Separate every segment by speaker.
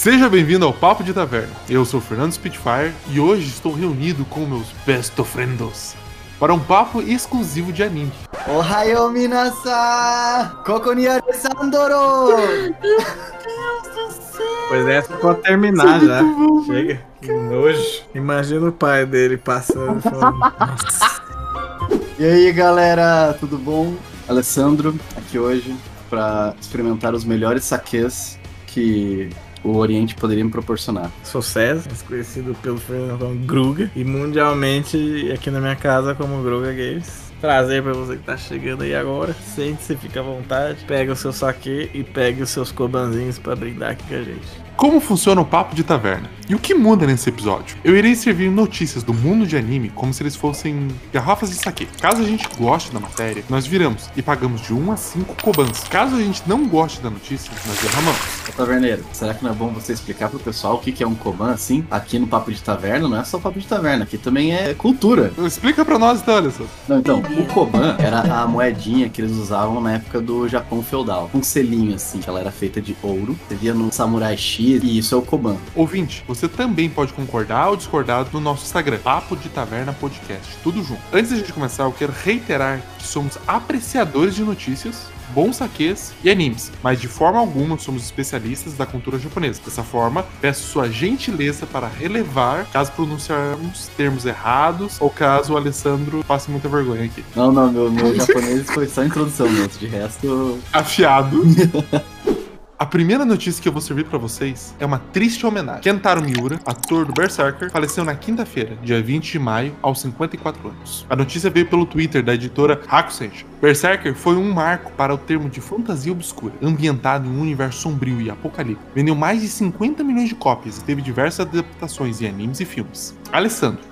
Speaker 1: Seja bem-vindo ao Papo de Taverna. Eu sou Fernando Spitfire e hoje estou reunido com meus best friends para um papo exclusivo de anime.
Speaker 2: Ohayo minasa! Koko ni Alessandro!
Speaker 3: Pois é, pode terminar já. Chega. Que nojo. Imagina o pai dele passando.
Speaker 2: E aí galera, tudo bom? Alessandro aqui hoje para experimentar os melhores saques que o Oriente poderia me proporcionar.
Speaker 3: Sou César, conhecido pelo Fernando Gruga e mundialmente aqui na minha casa como Gruga Games. Prazer pra você que tá chegando aí agora. Sente-se, fica à vontade. Pega o seu saque e pegue os seus cobanzinhos pra brindar aqui com a gente.
Speaker 1: Como funciona o papo de taverna? E o que muda nesse episódio? Eu irei servir notícias do mundo de anime como se eles fossem garrafas de saque. Caso a gente goste da matéria, nós viramos e pagamos de 1 a 5 cobans. Caso a gente não goste da notícia, nós derramamos.
Speaker 2: Ô, Taverneiro, será que não é bom você explicar pro pessoal o que que é um Koban assim? Aqui no Papo de Taverna não é só Papo de Taverna, aqui também é cultura.
Speaker 1: Explica pra nós então, Alisson.
Speaker 2: Não, então, o Koban era a moedinha que eles usavam na época do Japão feudal. Um selinho assim, que ela era feita de ouro. Você via no Samurai X e isso é o Koban.
Speaker 1: Ouvinte, você também pode concordar ou discordar no nosso Instagram, Papo de Taverna Podcast, tudo junto. Antes da gente começar, eu quero reiterar que somos apreciadores de notícias, bons saques e animes, mas de forma alguma somos especialistas da cultura japonesa. Dessa forma, peço sua gentileza para relevar caso pronunciarmos termos errados ou caso o Alessandro passe muita vergonha aqui.
Speaker 2: Não, não, meu, meu japonês foi só introdução mesmo. De resto,
Speaker 1: Afiado. A primeira notícia que eu vou servir pra vocês é uma triste homenagem. Kentaro Miura, ator do Berserker, faleceu na quinta-feira, dia 20 de maio, aos 54 anos. A notícia veio pelo Twitter da editora Hakusensha. Berserker foi um marco para o termo de fantasia obscura, ambientado em um universo sombrio e apocalíptico. Vendeu mais de 50 milhões de cópias e teve diversas adaptações em animes e filmes. Alessandro,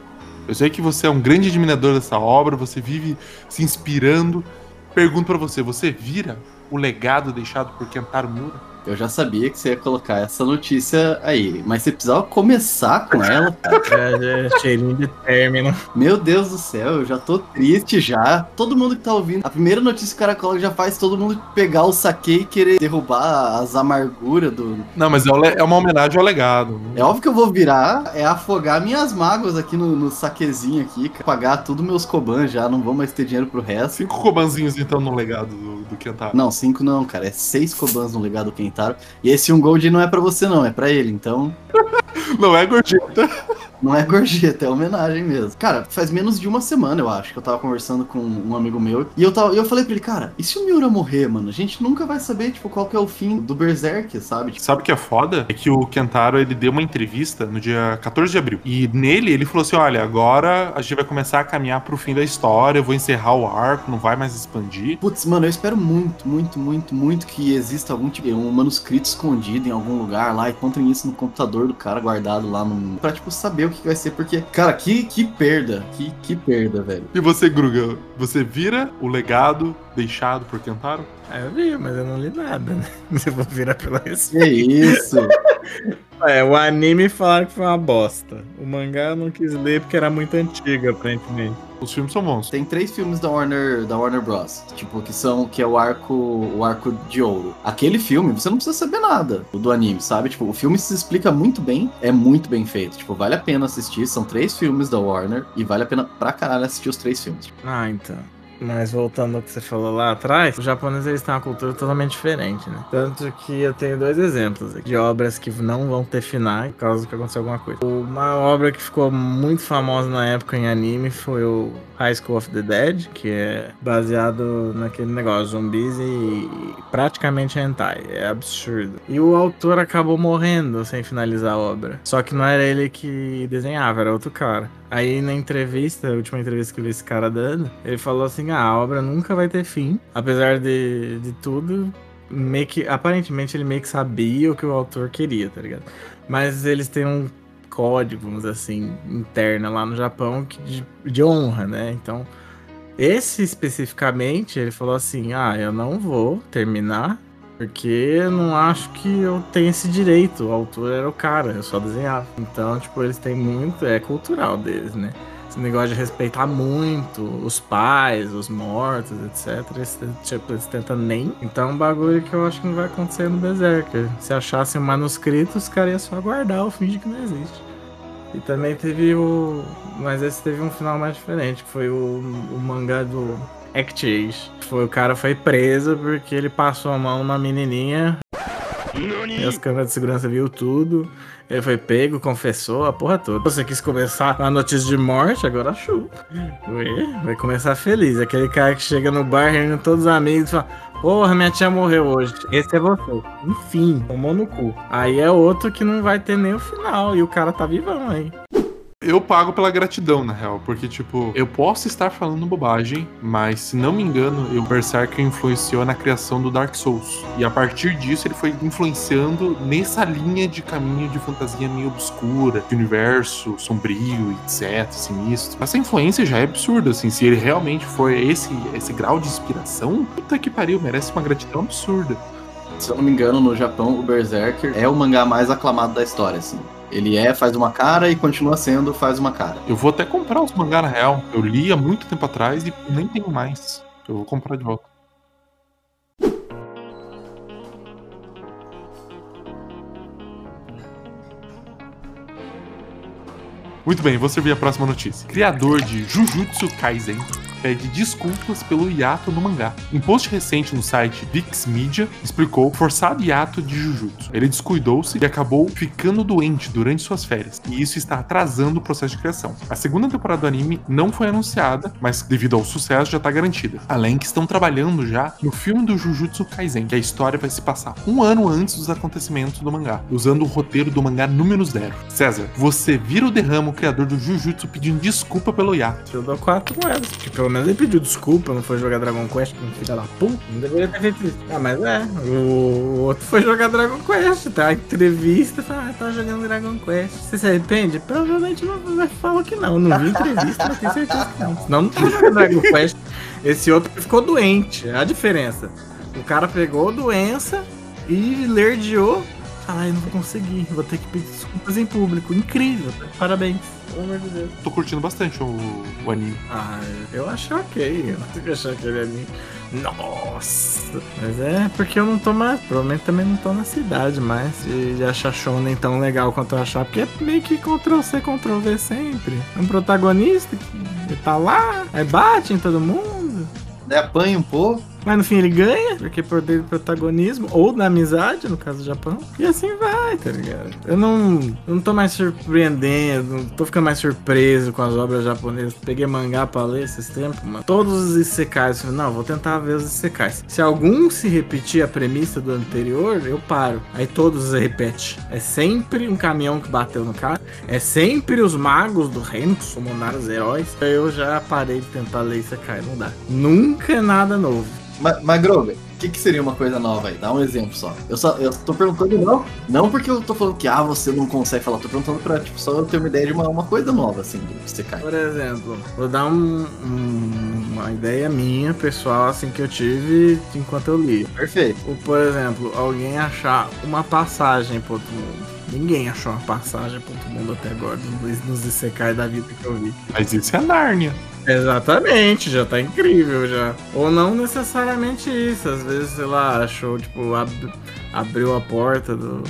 Speaker 1: eu sei que você é um grande admirador dessa obra, você vive se inspirando. Pergunto pra você, você vira o legado deixado por Kentaro Miura?
Speaker 2: Eu já sabia que você ia colocar essa notícia aí. Mas você precisava começar com ela, cara.
Speaker 3: É, é cheirinho de término.
Speaker 2: Meu Deus do céu, eu já tô triste já. Todo mundo que tá ouvindo, a primeira notícia que o cara coloca já faz todo mundo pegar o saque e querer derrubar as amarguras do.
Speaker 1: Não, mas é, é uma homenagem ao legado.
Speaker 2: É óbvio que eu vou virar, é afogar minhas mágoas aqui no, no saquezinho aqui, cara. pagar tudo meus cobans já, não vou mais ter dinheiro pro resto.
Speaker 1: Cinco cobanzinhos então no legado do, do Kentaro.
Speaker 2: Não, cinco não, cara, é seis cobans no legado Kentaro. E esse um gold não é pra você não, é pra ele, então
Speaker 1: Não é gorjeta.
Speaker 2: Não é gorjeta, é homenagem mesmo. Cara, faz menos de uma semana, eu acho, que eu tava conversando com um amigo meu. E eu, tava, e eu falei pra ele, cara, e se o Miura morrer, mano? A gente nunca vai saber, tipo, qual que é o fim do Berserk, sabe? Tipo,
Speaker 1: Sabe o que é foda? É que o Kentaro ele deu uma entrevista no dia 14 de abril. E nele ele falou assim: olha, agora a gente vai começar a caminhar pro fim da história, eu vou encerrar o arco, não vai mais expandir.
Speaker 2: Putz, mano, eu espero muito, muito, muito, muito que exista algum tipo, um manuscrito escondido em algum lugar lá e encontrem isso no computador do cara guardado lá no. Pra, tipo, saber o que vai ser, porque, cara, que, que perda, que, que perda, velho.
Speaker 1: E você, Gruga, você vira o legado deixado por Kentaro?
Speaker 3: Ah, eu vi, mas eu não li nada, né? Eu vou virar pela receita.
Speaker 2: Que isso?
Speaker 3: É, o anime falaram que foi uma bosta. O mangá eu não quis ler porque era muito antigo, aparentemente.
Speaker 1: Os filmes são bons.
Speaker 2: Tem três filmes da Warner, da Warner Bros. Tipo, que são que é o arco, o arco de ouro. Aquele filme, você não precisa saber nada do anime, sabe? Tipo, o filme se explica muito bem, é muito bem feito. Tipo, vale a pena assistir. São três filmes da Warner e vale a pena pra caralho assistir os três filmes.
Speaker 3: Ah, então. Mas voltando ao que você falou lá atrás, os japoneses eles têm uma cultura totalmente diferente, né? Tanto que eu tenho dois exemplos aqui de obras que não vão ter finais por causa que aconteceu alguma coisa. Uma obra que ficou muito famosa na época em anime foi o High School of the Dead, que é baseado naquele negócio, zumbis e praticamente hentai. É absurdo. E o autor acabou morrendo sem finalizar a obra. Só que não era ele que desenhava, era outro cara. Aí na entrevista, a última entrevista que eu vi esse cara dando, ele falou assim: ah, a obra nunca vai ter fim. Apesar de, de tudo, meio que. Aparentemente ele meio que sabia o que o autor queria, tá ligado? Mas eles têm um código, vamos assim, interno lá no Japão que de, de honra, né? Então, esse especificamente, ele falou assim: ah, eu não vou terminar. Porque não acho que eu tenho esse direito. O autor era o cara, eu só desenhava. Então, tipo, eles têm muito. É cultural deles, né? esse negócio de respeitar muito os pais, os mortos, etc. Tipo, eles tentam nem. Então é um bagulho que eu acho que não vai acontecer no Berserker. Se achassem um manuscrito, os caras iam só guardar o finge que não existe. E também teve o. Mas esse teve um final mais diferente, que foi o, o mangá do Act. Foi, o cara foi preso porque ele passou a mão numa menininha. E as câmeras de segurança viu tudo. Ele foi pego, confessou a porra toda. Você quis começar a notícia de morte, agora chupa. Ué, vai começar feliz. Aquele cara que chega no bar reunindo todos os amigos e fala: Porra, minha tia morreu hoje. Esse é você. Enfim, tomou no cu. Aí é outro que não vai ter nem o final. E o cara tá vivão aí.
Speaker 1: Eu pago pela gratidão, na real, porque, tipo, eu posso estar falando bobagem, mas se não me engano, o Berserker influenciou na criação do Dark Souls. E a partir disso, ele foi influenciando nessa linha de caminho de fantasia meio obscura, de universo sombrio, etc, sinistro. Essa influência já é absurda, assim, se ele realmente foi esse, esse grau de inspiração, puta que pariu, merece uma gratidão absurda.
Speaker 2: Se eu não me engano, no Japão, o Berserker é o mangá mais aclamado da história, assim. Ele é, faz uma cara e continua sendo, faz uma cara.
Speaker 1: Eu vou até comprar os mangá na real. Eu li há muito tempo atrás e nem tenho mais. Eu vou comprar de volta. Muito bem, vou servir a próxima notícia. Criador de Jujutsu Kaisen pede desculpas pelo hiato no mangá. Em post recente no site Vix Media, explicou o forçado hiato de Jujutsu. Ele descuidou-se e acabou ficando doente durante suas férias, e isso está atrasando o processo de criação. A segunda temporada do anime não foi anunciada, mas devido ao sucesso já está garantida. Além que estão trabalhando já no filme do Jujutsu Kaisen, que a história vai se passar um ano antes dos acontecimentos do mangá, usando o roteiro do mangá número zero. César, você vira o derrama o criador do Jujutsu pedindo desculpa pelo hiato.
Speaker 3: Eu dou quatro moedas. Porque pelo menos ele pediu desculpa, não foi jogar Dragon Quest com filha da puta. Não deveria ter feito isso. Ah, mas é. O outro foi jogar Dragon Quest. Tá? A entrevista fala, ah, tá jogando Dragon Quest. Você se arrepende? Provavelmente não, não fala que não. Não vi entrevista, mas tenho certeza que não. Senão não tá jogando Dragon Quest. Esse outro ficou doente. É a diferença. O cara pegou doença e lerdeou. Ai, não vou conseguir. Vou ter que pedir desculpas em público. Incrível. Parabéns. Pelo amor de Deus.
Speaker 1: Tô curtindo bastante o, o anime.
Speaker 3: Ah, eu achei ok. Eu não tenho que achar aquele anime. Nossa! Mas é porque eu não tô mais. Provavelmente também não tô na cidade mais de, de achar shonen tão legal quanto eu achar. Porque é meio que Ctrl-C, Ctrl-V sempre. Um protagonista que tá lá, aí bate em todo mundo.
Speaker 2: Apanha um pouco.
Speaker 3: Mas no fim ele ganha, porque por dele protagonismo, ou na amizade, no caso do Japão. E assim vai, tá ligado? Eu não, eu não tô mais surpreendendo, não tô ficando mais surpreso com as obras japonesas. Peguei mangá pra ler esses tempos, mano. Todos os Isekais, não, vou tentar ver os Isekais. Se algum se repetir a premissa do anterior, eu paro. Aí todos repete. É sempre um caminhão que bateu no cara, é sempre os magos do reino que summonaram os heróis. Eu já parei de tentar ler Isekai, não dá. Nunca é nada novo.
Speaker 2: Mas, mas Grover, o que, que seria uma coisa nova aí? Dá um exemplo só. Eu só eu tô perguntando não, não porque eu tô falando que ah, você não consegue falar, tô perguntando pra tipo, só eu ter uma ideia de uma, uma coisa nova, assim, do que você cai.
Speaker 3: Por exemplo, vou dar um- um- uma ideia minha, pessoal, assim, que eu tive enquanto eu li.
Speaker 2: Perfeito.
Speaker 3: Ou, por exemplo, alguém achar uma passagem pro outro mundo. Ninguém achou uma passagem pro outro mundo até agora, nos, nos Isekai da vida que eu vi.
Speaker 1: Mas isso é Nárnia.
Speaker 3: Exatamente, já tá incrível já. Ou não necessariamente isso, às vezes, sei lá, achou, tipo, ab- abriu a porta do,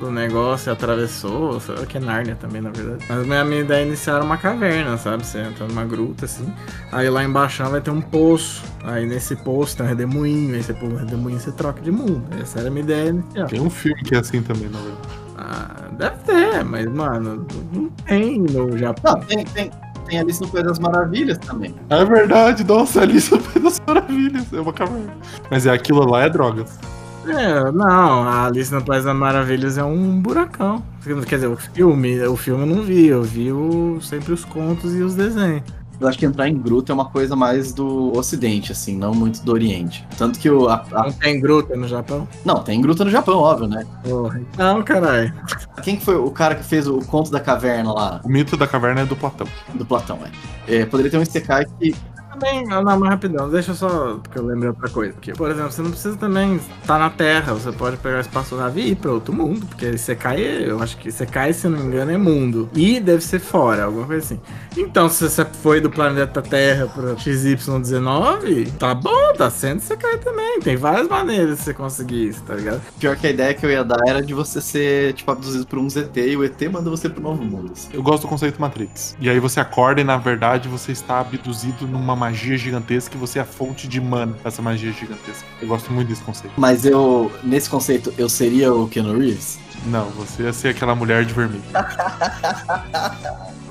Speaker 3: do negócio e atravessou, sei lá que é Nárnia também, na verdade. Mas a minha ideia inicial era uma caverna, sabe? Você entra numa gruta assim, aí lá embaixo vai ter um poço, aí nesse poço tem um redemoinho, aí você pula o redemoinho e você troca de mundo. Essa era a minha ideia inicial.
Speaker 1: Tem um filme que é assim também, na verdade.
Speaker 3: Ah, deve ter, mas, mano, não tem no Japão.
Speaker 2: Não, tem, tem, tem Alice no País das Maravilhas também.
Speaker 1: É verdade, nossa, Alice no País das Maravilhas. É uma caverna. Mas é aquilo lá é drogas.
Speaker 3: É, não, a Alice no País das Maravilhas é um buracão. Quer dizer, o filme, o filme eu não vi, eu vi o- sempre os contos e os desenhos.
Speaker 2: Eu acho que entrar em gruta é uma coisa mais do Ocidente, assim, não muito do Oriente. Tanto que o. a- a-
Speaker 3: Não tem gruta no Japão?
Speaker 2: não, tem gruta no Japão, óbvio, né?
Speaker 3: Porra. Não, caralho.
Speaker 2: Quem que foi o cara que fez o conto da caverna lá,
Speaker 1: O mito da caverna é do Platão.
Speaker 2: do Platão, é? É, poderia ter um Isekai que.
Speaker 3: Também. Não, não, mas rapidão, deixa eu só. Porque eu lembrei outra coisa. Porque, por exemplo, você não precisa também estar na Terra. Você pode pegar o espaço-nave e ir pra outro mundo. Porque você cai, eu acho que você cai, se não me engano, é mundo. E deve ser fora, alguma coisa assim. Então, se você foi do planeta Terra pro XY19, tá bom, tá sendo você cai também. Tem várias maneiras de você conseguir isso, tá ligado?
Speaker 2: Pior que a ideia que eu ia dar era de você ser, tipo, abduzido por um ZT e o ET manda você pro novo mundo. assim.
Speaker 1: Eu gosto do conceito Matrix. E aí você acorda e, na verdade, você está abduzido numa magia gigantesca e você é a fonte de mana dessa magia gigantesca. Eu gosto muito desse conceito.
Speaker 2: Mas eu, nesse conceito, eu seria o Keanu Reeves?
Speaker 1: Não, você ia ser aquela mulher de vermelho.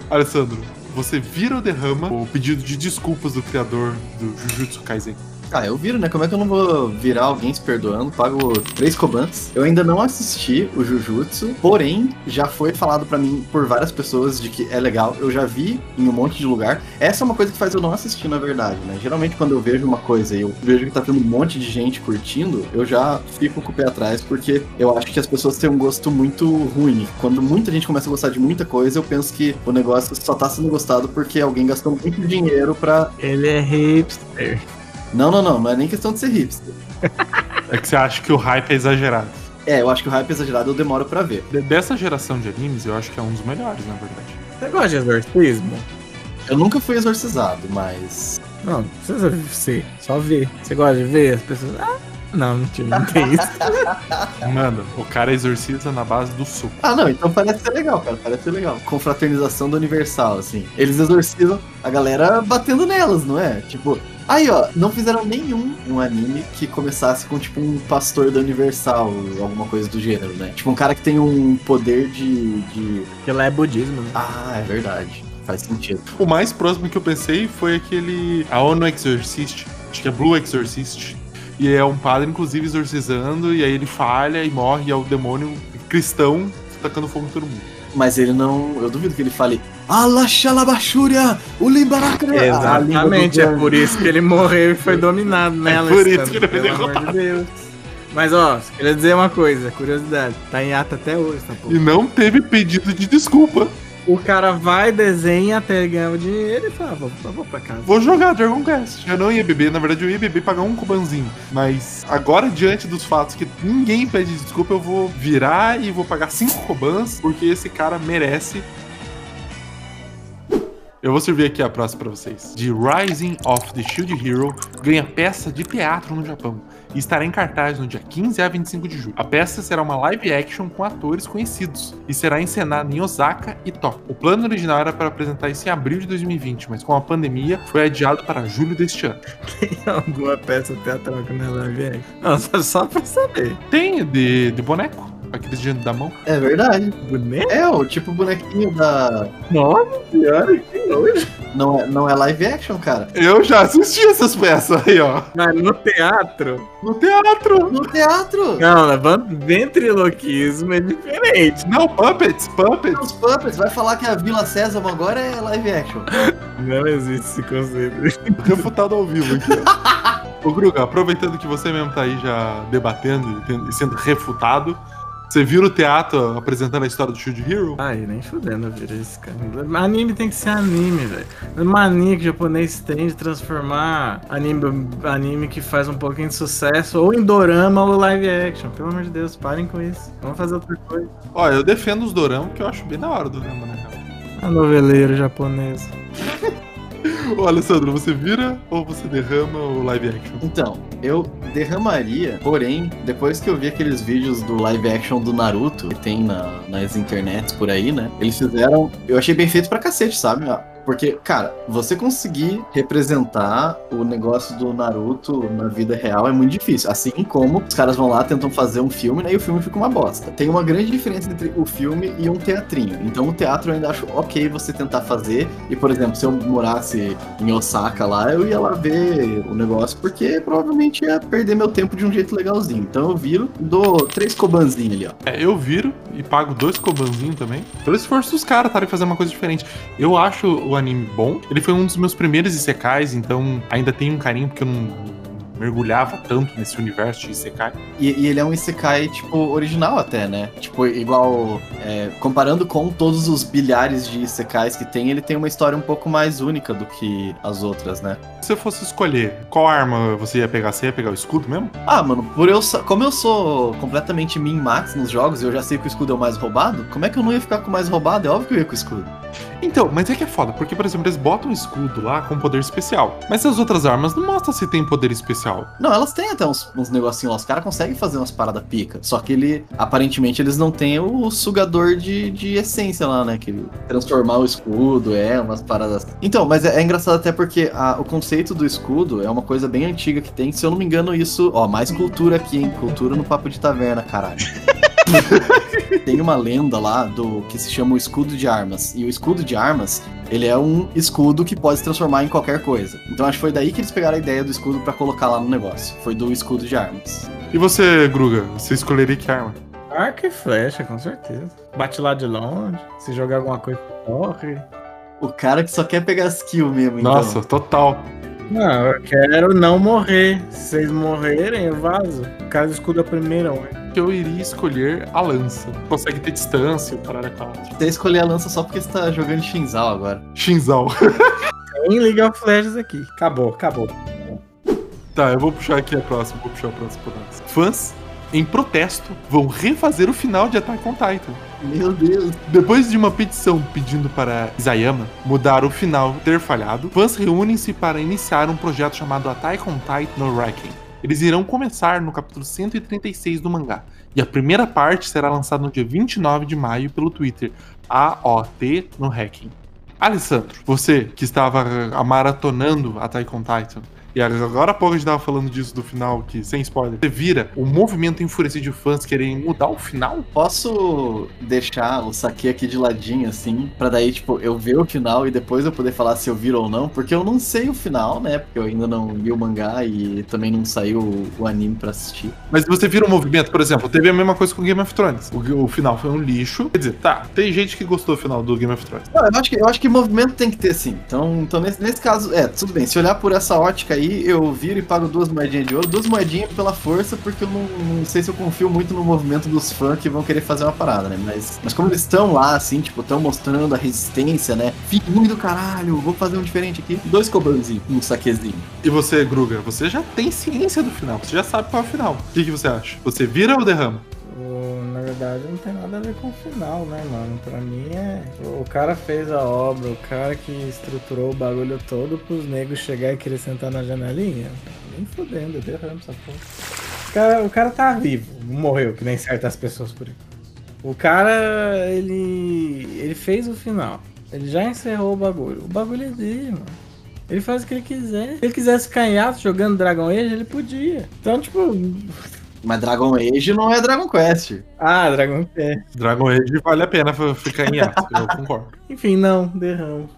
Speaker 1: Alessandro, você vira ou derrama o pedido de desculpas do criador do Jujutsu Kaisen?
Speaker 2: Ah, eu viro, né? Como é que eu não vou virar alguém se perdoando? Pago três cobantes. Eu ainda não assisti o Jujutsu, porém, já foi falado pra mim por várias pessoas de que é legal. Eu já vi em um monte de lugar. Essa é uma coisa que faz eu não assistir, na verdade, né? Geralmente, quando eu vejo uma coisa e eu vejo que tá tendo um monte de gente curtindo, eu já fico com o pé atrás, porque eu acho que as pessoas têm um gosto muito ruim. Quando muita gente começa a gostar de muita coisa, eu penso que o negócio só tá sendo gostado porque alguém gastou muito dinheiro pra.
Speaker 3: Ele é hipster.
Speaker 2: Não, não, não, não é nem questão de ser hipster.
Speaker 1: É que você acha que o hype é exagerado.
Speaker 2: É, eu acho que o hype exagerado eu demoro pra ver.
Speaker 1: De- Dessa geração de animes, eu acho que é um dos melhores, na verdade.
Speaker 3: Você gosta de exorcismo?
Speaker 2: Eu nunca fui exorcizado, mas.
Speaker 3: Não, não precisa ser, só ver. Você gosta de ver as pessoas. Ah, não, mentira, não tem isso.
Speaker 1: Mano, o cara exorciza na base do soco.
Speaker 2: Ah, não, então parece ser legal, cara. Parece ser legal. Confraternização do Universal, assim. Eles exorcizam a galera batendo nelas, não é? Tipo. Aí, ó, não fizeram nenhum um anime que começasse com, tipo, um pastor da Universal, alguma coisa do gênero, né? Tipo, um cara que tem um poder de. de...
Speaker 3: Porque lá é budismo, né?
Speaker 2: Ah, é verdade. Faz sentido.
Speaker 1: O mais próximo que eu pensei foi aquele. A ONU Exorcist. Acho que é Blue Exorcist. E é um padre, inclusive, exorcizando, e aí ele falha e morre, e é o demônio cristão tacando fogo em todo mundo.
Speaker 2: Mas ele não. Eu duvido que ele fale. Allah Shalabashuria! O Limbarakra!
Speaker 3: Exatamente, é por isso que ele morreu e foi dominado nela.
Speaker 1: por
Speaker 3: esse
Speaker 1: isso que ele foi
Speaker 3: pelo amor de
Speaker 1: derrotado.
Speaker 3: Deus. Mas ó, queria dizer uma coisa, curiosidade. Tá em ata até hoje, tá
Speaker 1: E não teve pedido de desculpa.
Speaker 3: O cara vai, desenha até ele ganhar o dinheiro e fala, "Ah, vou, vou pra casa.
Speaker 1: Vou jogar Dragon Quest. Eu não ia beber, na verdade eu ia beber e pagar um cubanzinho. Mas agora, diante dos fatos que ninguém pede desculpa, eu vou virar e vou pagar cinco cobans, porque esse cara merece. Eu vou servir aqui a próxima pra vocês. The Rising of the Shield Hero ganha peça de teatro no Japão e estará em cartaz no dia 15 a 25 de julho. A peça será uma live action com atores conhecidos e será encenada em Osaka e Tóquio. O plano original era para apresentar isso em abril de 2020, mas com a pandemia foi adiado para julho deste ano.
Speaker 3: Tem alguma peça teatral que não é live action? Não, só, só pra saber.
Speaker 1: Tem de, de boneco, aqueles de da mão.
Speaker 2: É verdade.
Speaker 3: Boneco?
Speaker 2: É, o tipo bonequinho da.
Speaker 3: Nossa senhora, que nojo.
Speaker 2: Não é, não é live action, cara.
Speaker 1: Eu já assisti essas peças aí, ó.
Speaker 3: Mas no teatro?
Speaker 1: No teatro.
Speaker 2: No teatro!
Speaker 3: Não, levando ventriloquismo é diferente.
Speaker 1: Não, puppets, puppets.
Speaker 2: Os Puppets vai falar que a Vila Sésamo agora é live action.
Speaker 3: Não existe esse conceito.
Speaker 1: Refutado ao vivo aqui, ó. Ô, Gruga, aproveitando que você mesmo tá aí já debatendo tendo- e sendo refutado, você viu no teatro apresentando a história do Shield Hero?
Speaker 3: Ai, nem fudendo eu isso, cara. Anime tem que ser anime, velho. Mania que japonês tem de transformar anime, anime que faz um pouquinho de sucesso ou em dorama ou live action. Pelo amor de Deus, parem com isso. Vamos fazer outra coisa.
Speaker 1: Ó, eu defendo os dorama, que eu acho bem da hora o dorama, né, cara?
Speaker 3: A noveleiro japonês.
Speaker 1: Ô, Alessandro, você vira ou você derrama o live action?
Speaker 2: Então, eu derramaria, porém, depois que eu vi aqueles vídeos do live action do Naruto que tem na- nas internets por aí, né? Eles fizeram. Eu achei bem feito pra cacete, sabe? Porque, cara, você conseguir representar o negócio do Naruto na vida real é muito difícil. Assim como os caras vão lá, tentam fazer um filme, né? E o filme fica uma bosta. Tem uma grande diferença entre o filme e um teatrinho. Então, o teatro eu ainda acho ok você tentar fazer. E, por exemplo, se eu morasse em Osaka lá, eu ia lá ver o negócio, porque provavelmente ia perder meu tempo de um jeito legalzinho. Então, eu viro, dou três cobanzinhos ali, ó.
Speaker 1: É, eu viro e pago dois cobanzinhos também. Pelo esforço dos caras, tá? De fazer uma coisa diferente. Eu acho o anime bom. Ele foi um dos meus primeiros isekais, então ainda tenho um carinho, porque eu não, mergulhava tanto nesse universo de Isekai.
Speaker 2: E, e ele é um Isekai, tipo, original até, né? Tipo, igual. é, comparando com todos os bilhares de Isekais que tem, ele tem uma história um pouco mais única do que as outras, né?
Speaker 1: Se você fosse escolher qual arma você ia pegar, você ia pegar o escudo mesmo?
Speaker 2: Ah, mano, por eu como eu sou completamente min-max nos jogos e eu já sei que o escudo é o mais roubado, como é que eu não ia ficar com o mais roubado? É óbvio que eu ia com o escudo.
Speaker 1: Então, mas é que é foda, porque, por exemplo, eles botam o escudo lá com poder especial. Mas as outras armas não mostram se tem poder especial.
Speaker 2: Não, elas têm até uns, uns negocinhos lá. Os caras conseguem fazer umas paradas pica. Só que ele, aparentemente, eles não têm o sugador de, de essência lá, né? Que ele transformar o escudo, é, umas paradas. Então, mas é, é engraçado até porque a- o conceito do escudo é uma coisa bem antiga que tem. Se eu não me engano, isso. Ó, mais cultura aqui, hein? Cultura no papo de taverna, caralho. Tem uma lenda lá do que se chama o escudo de armas. E o escudo de armas, ele é um escudo que pode se transformar em qualquer coisa. Então acho que foi daí que eles pegaram a ideia do escudo pra colocar lá no negócio. Foi do escudo de armas.
Speaker 1: E você, Gruga, você escolheria que arma?
Speaker 3: Arco e flecha, com certeza. Bate lá de longe. Se jogar alguma coisa, morre.
Speaker 2: O cara que só quer pegar skill mesmo, então.
Speaker 1: Nossa, total.
Speaker 3: Não, eu quero não morrer. Se vocês morrerem, eu vazo. O cara do escudo é primeiro, ué.
Speaker 1: Eu iria escolher a lança. Consegue ter distância, o caralho é quatro.
Speaker 2: Você escolher a lança só porque você tá jogando Shinzal agora.
Speaker 1: Shinzal.
Speaker 3: Tem League of Legends aqui. Acabou, acabou.
Speaker 1: Tá, eu vou puxar aqui a próxima, vou puxar a próxima. Fãs, em protesto, vão refazer o final de Attack on Titan.
Speaker 2: Meu Deus.
Speaker 1: Depois de uma petição pedindo para Isayama mudar o final ter falhado, fãs reúnem-se para iniciar um projeto chamado Attack on Titan no Wrecking. Eles irão começar no capítulo 136 do mangá, e a primeira parte será lançada no dia 29 de maio pelo Twitter, AOT no Hacking. Alessandro, você que estava maratonando Attack on Titan, e agora há pouco a gente tava falando disso do final, que sem spoiler, você vira o movimento enfurecido de fãs querem mudar o final?
Speaker 2: Posso deixar o saque aqui de ladinho, assim, pra daí, tipo, eu ver o final e depois eu poder falar se eu viro ou não, porque eu não sei o final, né? Porque eu ainda não li o mangá e também não saiu o, o anime pra assistir.
Speaker 1: Mas você vira um movimento, por exemplo, teve a mesma coisa com Game of Thrones. O, o final foi um lixo. Quer dizer, tá, tem gente que gostou do final do Game of Thrones.
Speaker 2: Não, eu acho que, eu acho que movimento tem que ter, sim. Então, então nesse, nesse caso, é, tudo bem. Se olhar por essa ótica aí, eu viro e pago duas moedinhas de ouro. Duas moedinhas pela força, porque eu não, não sei se eu confio muito no movimento dos fãs que vão querer fazer uma parada, né? Mas, mas como eles estão lá, assim, tipo, estão mostrando a resistência, né? Filme do caralho, vou fazer um diferente aqui. Dois cobanzinhos, um saquezinho.
Speaker 1: E você, Gruga, você já tem ciência do final, você já sabe qual é o final. O que, que você acha? Você vira ou derrama?
Speaker 3: Verdade, não tem nada a ver com o final, né, mano? Pra mim é. O cara fez a obra, o cara que estruturou o bagulho todo pros negros chegar e querer sentar na janelinha. Nem fudendo, eu derramo essa porra. O cara, o cara tá vivo, morreu, que nem certas pessoas por aí. O cara, ele. Ele fez o final. Ele já encerrou o bagulho. O bagulho é dele, mano. Ele faz o que ele quiser. Se ele quisesse ficar em ato jogando Dragon Age, ele podia. Então, tipo.
Speaker 2: Mas Dragon Age não é Dragon Quest.
Speaker 3: Ah, Dragon Quest.
Speaker 1: Dragon Age vale a pena ficar em ato, eu concordo.
Speaker 3: Enfim, não, derramo.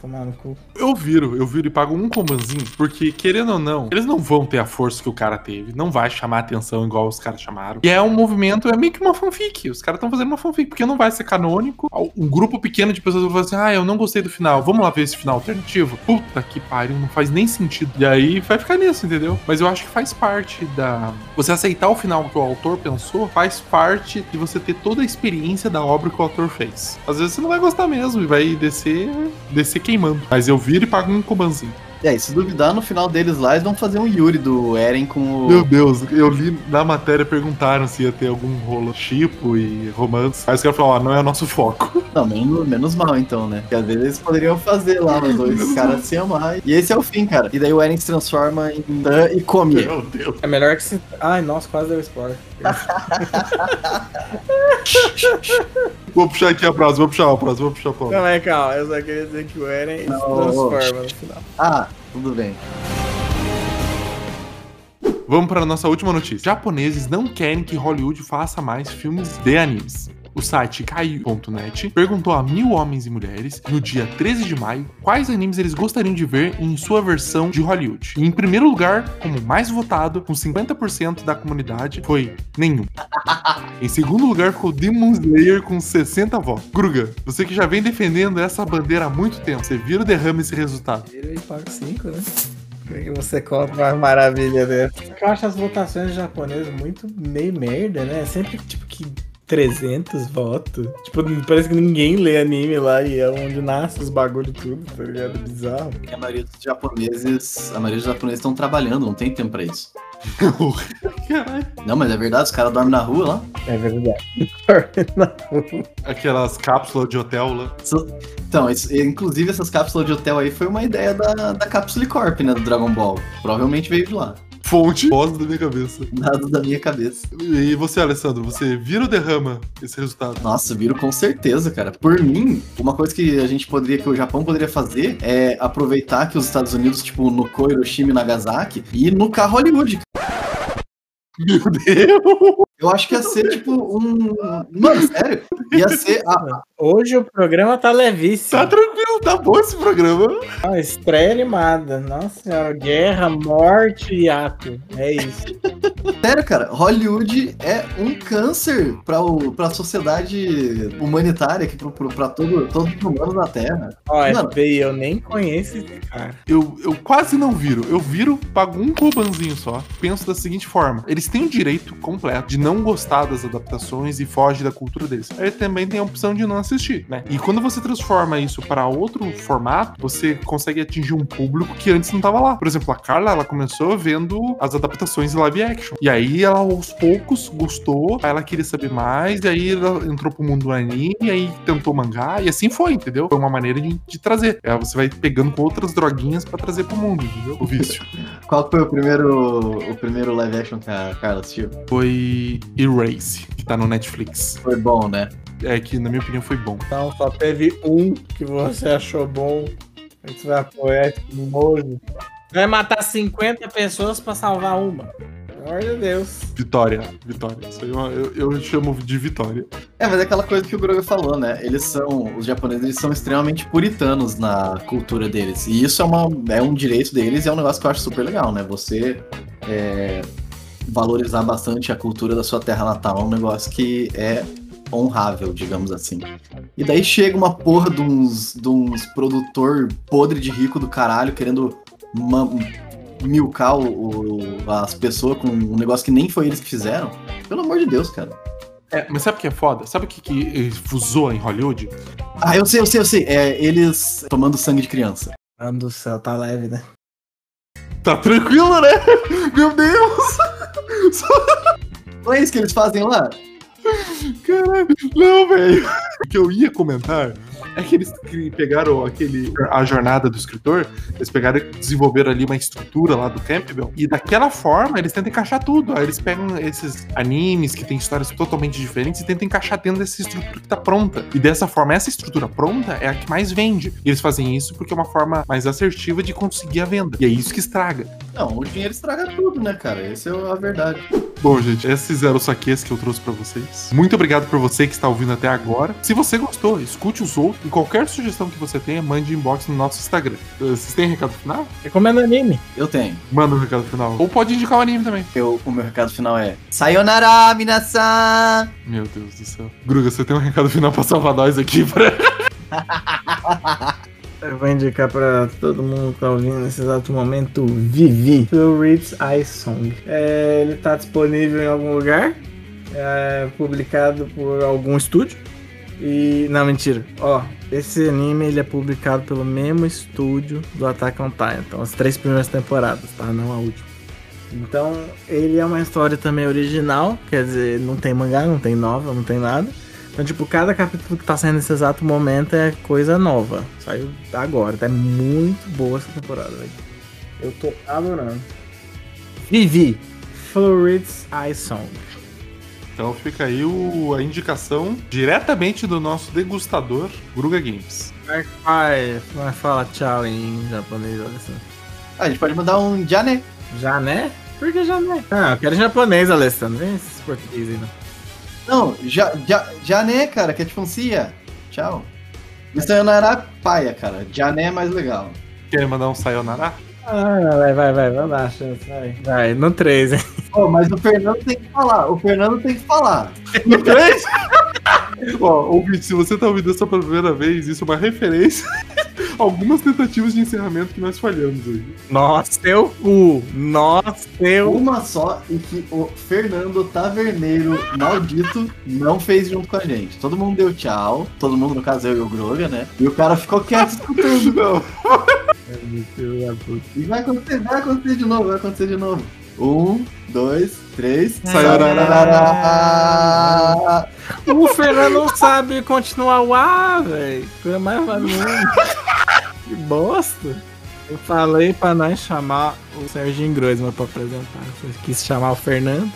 Speaker 3: Tomar no cu.
Speaker 1: Eu viro, eu viro e pago um combanzinho, porque, querendo ou não, eles não vão ter a força que o cara teve, não vai chamar atenção igual os caras chamaram. E é um movimento, é meio que uma fanfic. Os caras estão fazendo uma fanfic, porque não vai ser canônico. Um grupo pequeno de pessoas vai falar assim: ah, eu não gostei do final, vamos lá ver esse final alternativo. Puta que pariu, não faz nem sentido. E aí vai ficar nisso, entendeu? Mas eu acho que faz parte da. Você aceitar o final que o autor pensou, faz parte de você ter toda a experiência da obra que o autor fez. Às vezes você não vai gostar mesmo e vai descer, descer queimando. Mas eu viro e pago um combanzinho.
Speaker 2: E aí, se duvidar, no final deles lá, eles vão fazer um Yuri do Eren com o.
Speaker 1: Meu Deus, eu li na matéria, perguntaram se ia ter algum rolo chipo e romance. Aí os caras falaram, ah, não é o nosso foco.
Speaker 2: Não, menos, menos mal então, né? Porque às vezes eles poderiam fazer lá os dois caras se amar. E esse é o fim, cara. E daí o Eren se transforma em Tan e come.
Speaker 1: Meu Deus.
Speaker 3: É melhor que se. Ai, nossa, quase deu spoiler.
Speaker 1: Vou puxar aqui a próxima, vou puxar a próxima, vou puxar a próxima.
Speaker 3: Não, é calma, eu só queria dizer que o Eren se
Speaker 2: Não.
Speaker 3: transforma no final.
Speaker 2: Ah, tudo bem.
Speaker 1: Vamos para a nossa última notícia. Japoneses não querem que Hollywood faça mais filmes de animes. O site Kaiu.net perguntou a mil homens e mulheres, no dia 13 de maio, quais animes eles gostariam de ver em sua versão de Hollywood. E em primeiro lugar, como mais votado, com 50% da comunidade, foi nenhum. em segundo lugar ficou Demon Slayer com 60 votos. Gruga, você que já vem defendendo essa bandeira há muito tempo, você vira ou derrama esse resultado?
Speaker 3: Vira e paga 5, né? E você conta uma maravilha dessa. Eu acho as votações japonesas muito meio merda, né? Sempre tipo que 300 votos. Tipo, parece que ninguém lê anime lá e é onde nasce os bagulho tudo, tá ligado? Bizarro.
Speaker 2: E a maioria dos japoneses, a maioria dos japoneses estão trabalhando, não tem tempo pra isso.
Speaker 1: Caralho.
Speaker 2: Não, mas é verdade, os caras dormem na rua lá.
Speaker 3: É verdade.
Speaker 1: Aquelas cápsulas de hotel lá.
Speaker 2: Então, isso- inclusive essas cápsulas de hotel aí foi uma ideia da, da Capsule Corp, né, do Dragon Ball. Provavelmente veio de lá.
Speaker 1: Fonte. Voz da minha cabeça.
Speaker 2: Dados da minha cabeça.
Speaker 1: E você, Alessandro, você vira ou derrama esse resultado?
Speaker 2: Nossa, viro com certeza, cara. Por mim, uma coisa que a gente poderia, que o Japão poderia fazer é aproveitar que os Estados Unidos, tipo, no Hiroshima e Nagasaki, e no carro Hollywood.
Speaker 1: Meu Deus!
Speaker 2: Eu acho que ia ser, tipo, um. Mano, sério? Ia ser. A...
Speaker 3: Hoje o programa tá levíssimo.
Speaker 1: Tá tranquilo, tá bom esse programa.
Speaker 3: Ah, estreia animada. Nossa senhora, guerra, morte e ato. É isso.
Speaker 2: Sério, cara, Hollywood é um câncer pra, o, pra sociedade humanitária, aqui, pro, pro, pra todo, os humanos da Terra.
Speaker 3: Ó,
Speaker 2: Mano.
Speaker 3: FBI, eu nem conheço esse cara.
Speaker 1: Eu, eu quase não viro. Eu viro, pago um cubanzinho só. Penso da seguinte forma: eles têm o direito completo de não gostar das adaptações e foge da cultura deles. Aí também tem a opção de não assistir, né? E quando você transforma isso para outro formato, você consegue atingir um público que antes não tava lá. Por exemplo, a Carla, ela começou vendo as adaptações em live action. E aí ela aos poucos gostou, aí ela queria saber mais, e aí ela entrou pro mundo do anime, e aí tentou mangá, e assim foi, entendeu? Foi uma maneira de, de trazer. Aí você vai pegando com outras droguinhas pra trazer pro mundo, entendeu? O vício.
Speaker 2: Qual foi o primeiro, o primeiro live action que a Carla assistiu?
Speaker 1: foi Erase, que tá no Netflix.
Speaker 2: Foi bom, né?
Speaker 1: É que, na minha opinião, foi bom.
Speaker 3: Então, só teve um que você achou bom. A gente vai apoiar esse nojo. Vai matar 50 pessoas pra salvar uma. Amor de Deus.
Speaker 1: Vitória, vitória. Isso aí eu, eu, eu chamo de vitória.
Speaker 2: É, mas é aquela coisa que o Groga falou, né? Eles são, os japoneses, eles são extremamente puritanos na cultura deles. E isso é, uma, é um direito deles e é um negócio que eu acho super legal, né? Você é, valorizar bastante a cultura da sua terra natal é um negócio que é honrável, digamos assim. E daí chega uma porra de uns, de uns produtor podre de rico do caralho querendo milcar o- o- as pessoas com um negócio que nem foi eles que fizeram. Pelo amor de Deus, cara.
Speaker 1: É, mas sabe o que é foda? Sabe o que, que fusou em Hollywood?
Speaker 2: Ah, eu sei, eu sei, eu sei. É eles tomando sangue de criança.
Speaker 3: Mano do céu, tá leve, né?
Speaker 1: Tá tranquilo, né? Meu Deus!
Speaker 2: Não é isso que eles fazem lá?
Speaker 1: Caralho, não, velho. O que eu ia comentar é que eles pegaram aquele a jornada do escritor, eles pegaram e desenvolveram ali uma estrutura lá do Campbell e daquela forma eles tentam encaixar tudo. Aí eles pegam esses animes que têm histórias totalmente diferentes e tentam encaixar dentro dessa estrutura que tá pronta. E dessa forma, essa estrutura pronta é a que mais vende. E eles fazem isso porque é uma forma mais assertiva de conseguir a venda. E é isso que estraga.
Speaker 2: Não, o dinheiro estraga tudo, né, cara? Essa é a verdade.
Speaker 1: Bom, gente, esses eram os saques que eu trouxe pra vocês. Muito obrigado por você que está ouvindo até agora. Se você gostou, escute os outros. E qualquer sugestão que você tenha, mande inbox no nosso Instagram. Eh, Vocês têm recado final?
Speaker 3: Recomendo anime.
Speaker 2: Eu tenho.
Speaker 1: Manda um recado final. Ou pode indicar o anime também.
Speaker 2: Eu, o meu recado final é Sayonara, minasan!
Speaker 1: Meu Deus do céu. Gruga, você tem um recado final pra salvar nós aqui? Pra...
Speaker 3: Eu vou indicar pra todo mundo que tá ouvindo nesse exato momento Vivi, Phil Reed's Eye Song. É, ele tá disponível em algum lugar, é publicado por algum estúdio. E. Não, mentira. Ó, esse anime ele é publicado pelo mesmo estúdio do Attack on Titan. Então, as três primeiras temporadas, tá? Não a última. Então, ele é uma história também original, quer dizer, não tem mangá, não tem novel, não tem nada. Então, tipo, cada capítulo que tá saindo nesse exato momento é coisa nova. Saiu agora, tá muito boa essa temporada, velho. Eu tô adorando. Vivi, Florid's Eye Song.
Speaker 1: Então fica aí o- a indicação diretamente do nosso degustador, Gruga Games.
Speaker 3: Ai, mas fala tchau em japonês, olha só.
Speaker 2: Ah, a gente pode mandar um já, né?
Speaker 3: Já né? Por que já né? Ah, eu quero em japonês, Alessandro. Vem esses português aí, não.
Speaker 2: Não, já, já, já né, cara, que é tipo um cia. Tchau. E Sayonara paia, cara. Já né é mais legal.
Speaker 1: Quer mandar um sayonara?
Speaker 3: Ah, vai, vai, vai, vamos dar a chance, vai. Vai, no 3, hein?
Speaker 2: Pô, mas o Fernando tem que falar. O Fernando tem que falar.
Speaker 1: No 3? Ó, ouvinte, se você tá ouvindo essa pela primeira vez, isso é uma referência algumas tentativas de encerramento que nós falhamos hoje.
Speaker 3: Nossa, teu cu. Nossa, teu.
Speaker 2: Uma só e que o Fernando Taverneiro maldito não fez junto com a gente. Todo mundo deu tchau. Todo mundo, no caso, eu e o Groga, né? E o cara ficou quieto escutando.
Speaker 1: Não.
Speaker 3: Da puta.
Speaker 2: E vai acontecer, vai acontecer de novo, vai acontecer de novo. Um, dois, três.
Speaker 1: Sayonara.
Speaker 3: O Fernando não sabe continuar o A, velho. Coisa mais vagabunda. Que bosta. Eu falei pra nós chamar o Serginho Groisman pra apresentar. Você quis chamar o Fernando.